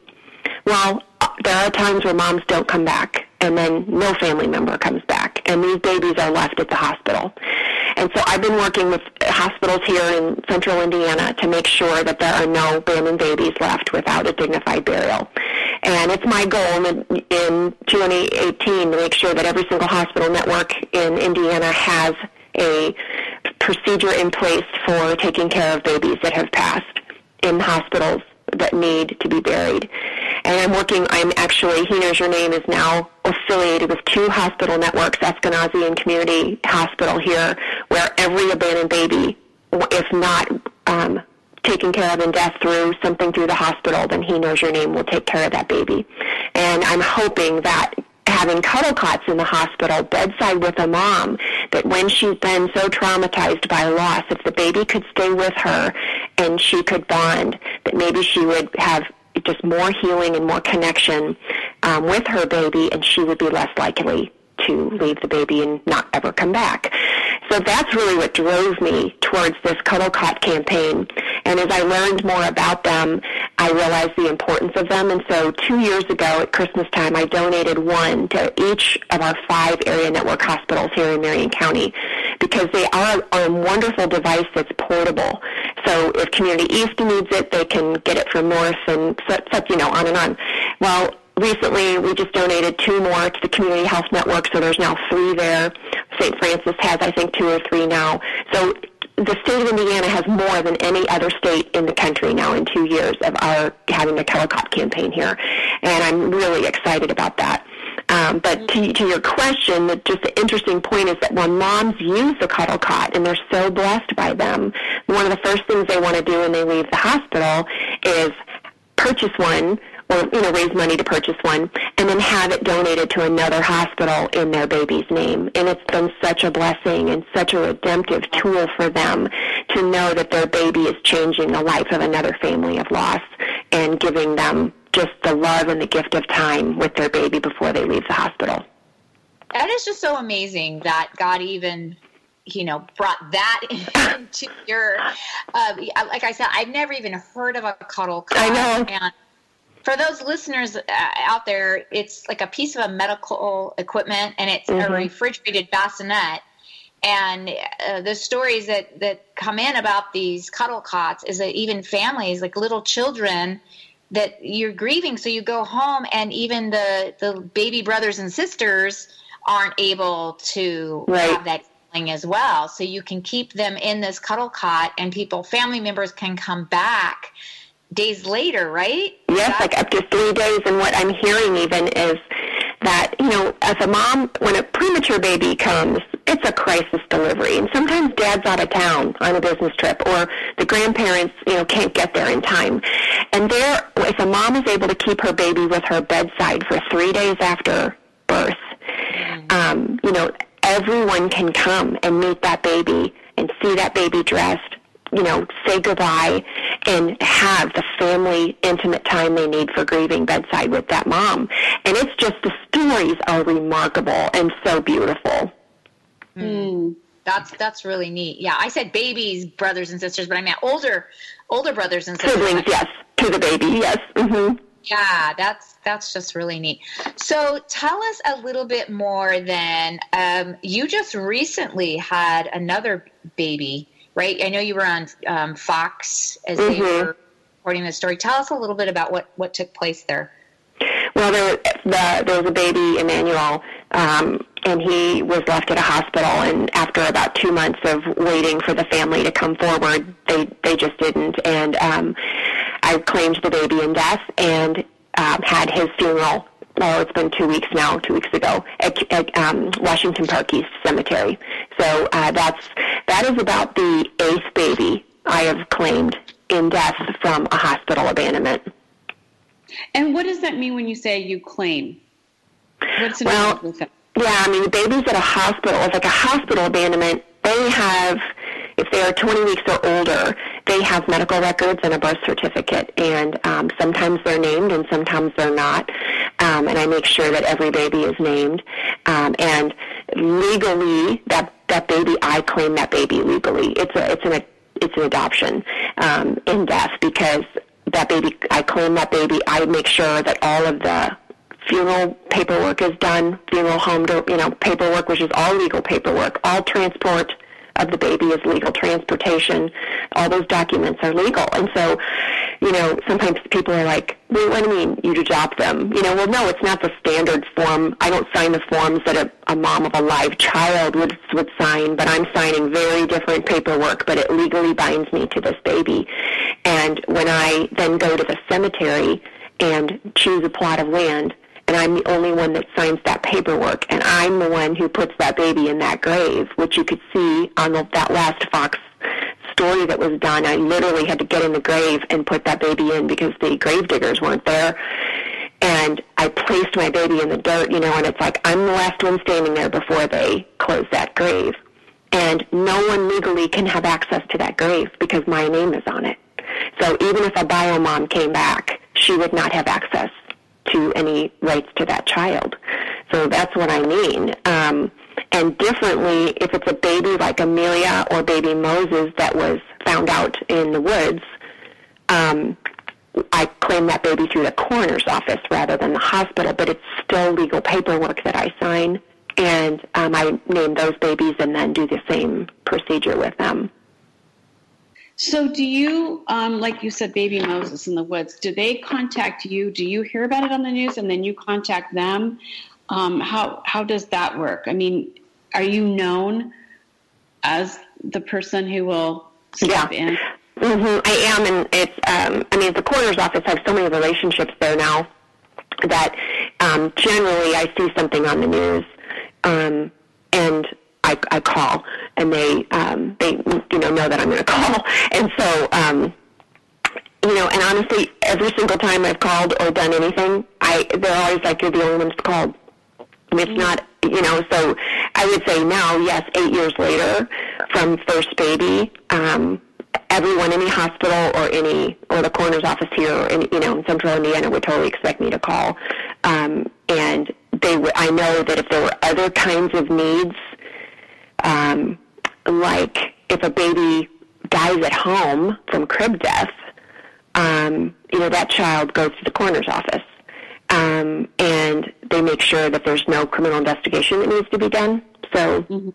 Well there are times where moms don't come back and then no family member comes back and these babies are left at the hospital and so I've been working with hospitals here in central Indiana to make sure that there are no abandoned babies left without a dignified burial. And it's my goal in, in 2018 to make sure that every single hospital network in Indiana has a procedure in place for taking care of babies that have passed in hospitals that need to be buried. And I'm working, I'm actually, He Knows Your Name is now affiliated with two hospital networks, Eskenazi and Community Hospital here, where every abandoned baby, if not um, taken care of in death through something through the hospital, then He Knows Your Name will take care of that baby. And I'm hoping that having cuddle cots in the hospital bedside with a mom that when she's been so traumatized by loss if the baby could stay with her and she could bond that maybe she would have just more healing and more connection um, with her baby and she would be less likely to leave the baby and not ever come back. So that's really what drove me towards this Cuddle Cot campaign. And as I learned more about them, I realized the importance of them. And so two years ago at Christmas time, I donated one to each of our five area network hospitals here in Marion County because they are a wonderful device that's portable. So if Community East needs it, they can get it from North and such, you know, on and on. Well, recently we just donated two more to the Community Health Network, so there's now three there. St. Francis has, I think, two or three now. So the state of Indiana has more than any other state in the country now in two years of our having the Cot campaign here, and I'm really excited about that. Um, but to, to your question, the, just the interesting point is that when moms use the cuddle cot and they're so blessed by them, one of the first things they want to do when they leave the hospital is purchase one or you know raise money to purchase one and then have it donated to another hospital in their baby's name and it's been such a blessing and such a redemptive tool for them to know that their baby is changing the life of another family of loss and giving them just the love and the gift of time with their baby before they leave the hospital that is just so amazing that god even you know brought that <laughs> into your uh, like i said i've never even heard of a cuddle cot I know. and for those listeners uh, out there it's like a piece of a medical equipment and it's Mhm. a refrigerated bassinet and uh, the stories that that come in about these cuddle cots is that even families like little children that you're grieving so you go home and even the the baby brothers and sisters aren't able to Right. have that feeling as well so you can keep them in this cuddle cot and people family members can come back days later right Yes, like up to three days. And what I'm hearing even is that, you know, as a mom, when a premature baby comes, it's a crisis delivery. And sometimes dad's out of town on a business trip or the grandparents, you know, can't get there in time. And there, if a mom is able to keep her baby with her bedside for three days after birth, um, you know, everyone can come and meet that baby and see that baby dressed, you know, say goodbye and have the family intimate time they need for grieving bedside with that mom. And it's just the stories are remarkable and so beautiful. Mm. That's that's really neat. Yeah, I said babies, brothers and sisters, but I meant older older brothers and sisters. Siblings, yes, to the baby, yes. hmm Yeah, that's that's just really neat. So tell us a little bit more. Then um, you just recently had another baby, right? I know you were on um, Fox as they Mhm. were reporting the story. Tell us a little bit about what what took place there. Well, there, the, there was a baby, Emmanuel, um, and he was left at a hospital. And after about two months of waiting for the family to come forward, they they just didn't. And um, I claimed the baby in death and um, had his funeral. Well, it's been two weeks now, two weeks ago, at, at um, Washington Park East Cemetery. So uh, that's that is about the eighth baby I have claimed in death from a hospital abandonment. And what does that mean when you say you claim? What's the Well, with that? Yeah, I mean, the babies at a hospital, it's like a hospital abandonment, they have, if they are 20 weeks or older, they have medical records and a birth certificate. And um, sometimes they're named and sometimes they're not. Um, and I make sure that every baby is named. Um, and legally, that, that baby, I claim that baby legally. It's, a, it's, an, it's an adoption um, in death because that baby, I claim that baby. I make sure that all of the funeral paperwork is done, funeral home, you know, paperwork, which is all legal paperwork. All transport of the baby is legal transportation. All those documents are legal. And so, you know, sometimes people are like, wait, what do you mean you adopt them? You know, well, no, it's not the standard form. I don't sign the forms that a, a mom of a live child would, would sign, but I'm signing very different paperwork, but it legally binds me to this baby. And when I then go to the cemetery and choose a plot of land, and I'm the only one that signs that paperwork, and I'm the one who puts that baby in that grave, which you could see on the, that last Fox story that was done. I literally had to get in the grave and put that baby in because the grave diggers weren't there. And I placed my baby in the dirt, you know, and it's like I'm the last one standing there before they close that grave. And no one legally can have access to that grave because my name is on it. So even if a bio mom came back, she would not have access to any rights to that child. So that's what I mean. Um, and differently, if it's a baby like Amelia or baby Moses that was found out in the woods, um, I claim that baby through the coroner's office rather than the hospital, but it's still legal paperwork that I sign. And um, I name those babies and then do the same procedure with them. So, do you, um, like you said, baby Moses in the woods, do they contact you? Do you hear about it on the news and then you contact them? Um, how, how does that work? I mean, are you known as the person who will step in? hmm I am, and it's. Um, I mean, the coroner's office has so many relationships there now that um, generally I see something on the news, um, and I, I call, and they um, they you know know that I'm going <laughs> to call, and so um, you know, and honestly, every single time I've called or done anything, I they're always like, "You're the only one that's called." And it's not, you know, so I would say now, yes, eight years later from first baby, um, everyone in the hospital or any, or the coroner's office here or in, you know, in central Indiana would totally expect me to call. Um, and they would, I know that if there were other kinds of needs, um, like if a baby dies at home from crib death, um, you know, that child goes to the coroner's office. Um, and they make sure that there's no criminal investigation that needs to be done. So mm-hmm.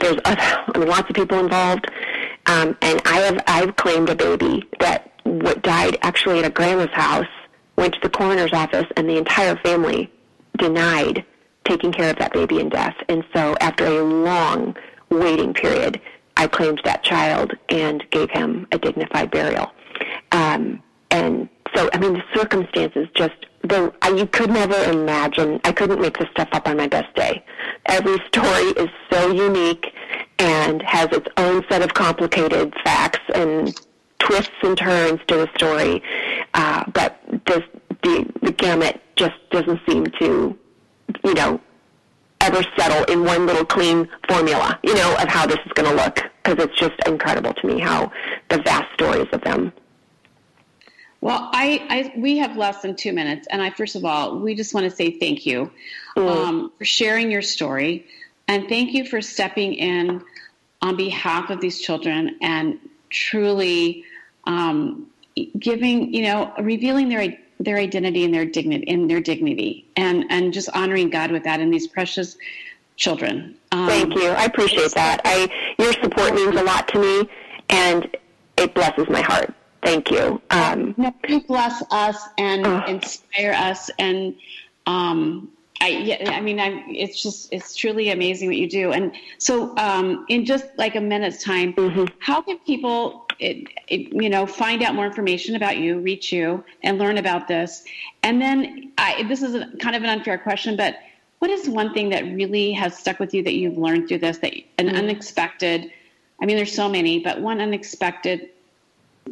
there's <laughs> I mean, lots of people involved. Um, and I have I've claimed a baby that what died actually at a grandma's house, went to the coroner's office, and the entire family denied taking care of that baby in death. And so after a long waiting period, I claimed that child and gave him a dignified burial. Um, and so, I mean, the circumstances just, the, I, you could never imagine, I couldn't make this stuff up on my best day. Every <laughs> story is so unique and has its own set of complicated facts and twists and turns to the story. Uh, but this, the, the gamut just doesn't seem to, you know, ever settle in one little clean formula, you know, of how this is going to look. Because it's just incredible to me how the vast stories of them. Well, I, I we have less than two minutes, and I first of all, we just want to say thank you mm. um, for sharing your story, and thank you for stepping in on behalf of these children and truly um, giving, you know, revealing their their identity and their dignity in their dignity and and just honoring God with that and these precious children. Um, Thank you. I appreciate that. I your support means a lot to me and it blesses my heart. Thank you. Um, no, you bless us and inspire us and um, I, yeah, I mean, I'm, it's just, it's truly amazing what you do. And so, um, in just like a minute's time, mm-hmm. how can people it, it, you know, find out more information about you, reach you, and learn about this. And then, I, this is a, kind of an unfair question, but what is one thing that really has stuck with you that you've learned through this? That an mm-hmm. unexpected. I mean, there's so many, but one unexpected,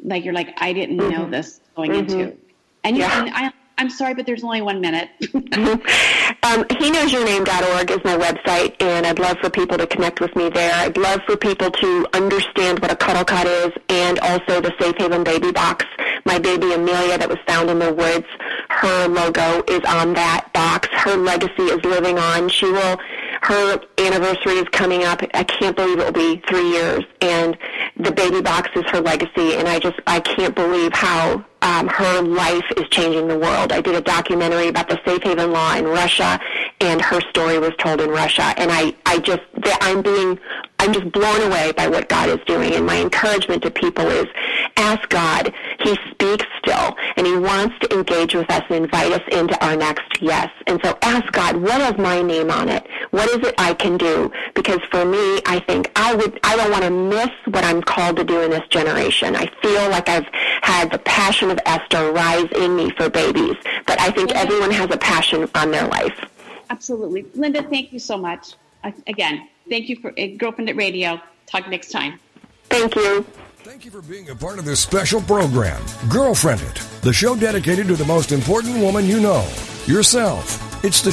like you're like, I didn't mm-hmm. know this going mm-hmm. into, and, yeah. and I I'm sorry, but there's only one minute. <laughs> um, he knows your name.org is my website, and I'd love for people to connect with me there. I'd love for people to understand what a cuddle cot is and also the Safe Haven baby box. My baby Amelia that was found in the woods, her logo is on that box. Her legacy is living on. She will her anniversary is coming up. I can't believe it will be three years, and the baby box is her legacy. And I just I can't believe how um, her life is changing the world. I did a documentary about the safe haven law in Russia, and her story was told in Russia. And I I just I'm being I'm just blown away by what God is doing. And my encouragement to people is ask God. He speaks still, and He wants to engage with us and invite us into our next yes. And so ask God, what is my name on it? What is it I can do? Because for me, I think I would, I don't want to miss what I'm called to do in this generation. I feel like I've had the passion of Esther rise in me for babies, but I think everyone has a passion on their life. Absolutely. Linda, thank you so much. Again, thank you for uh, Girlfriendit Radio. Talk next time. Thank you. Thank you for being a part of this special program, Girlfriendit, the show dedicated to the most important woman you know, yourself. It's the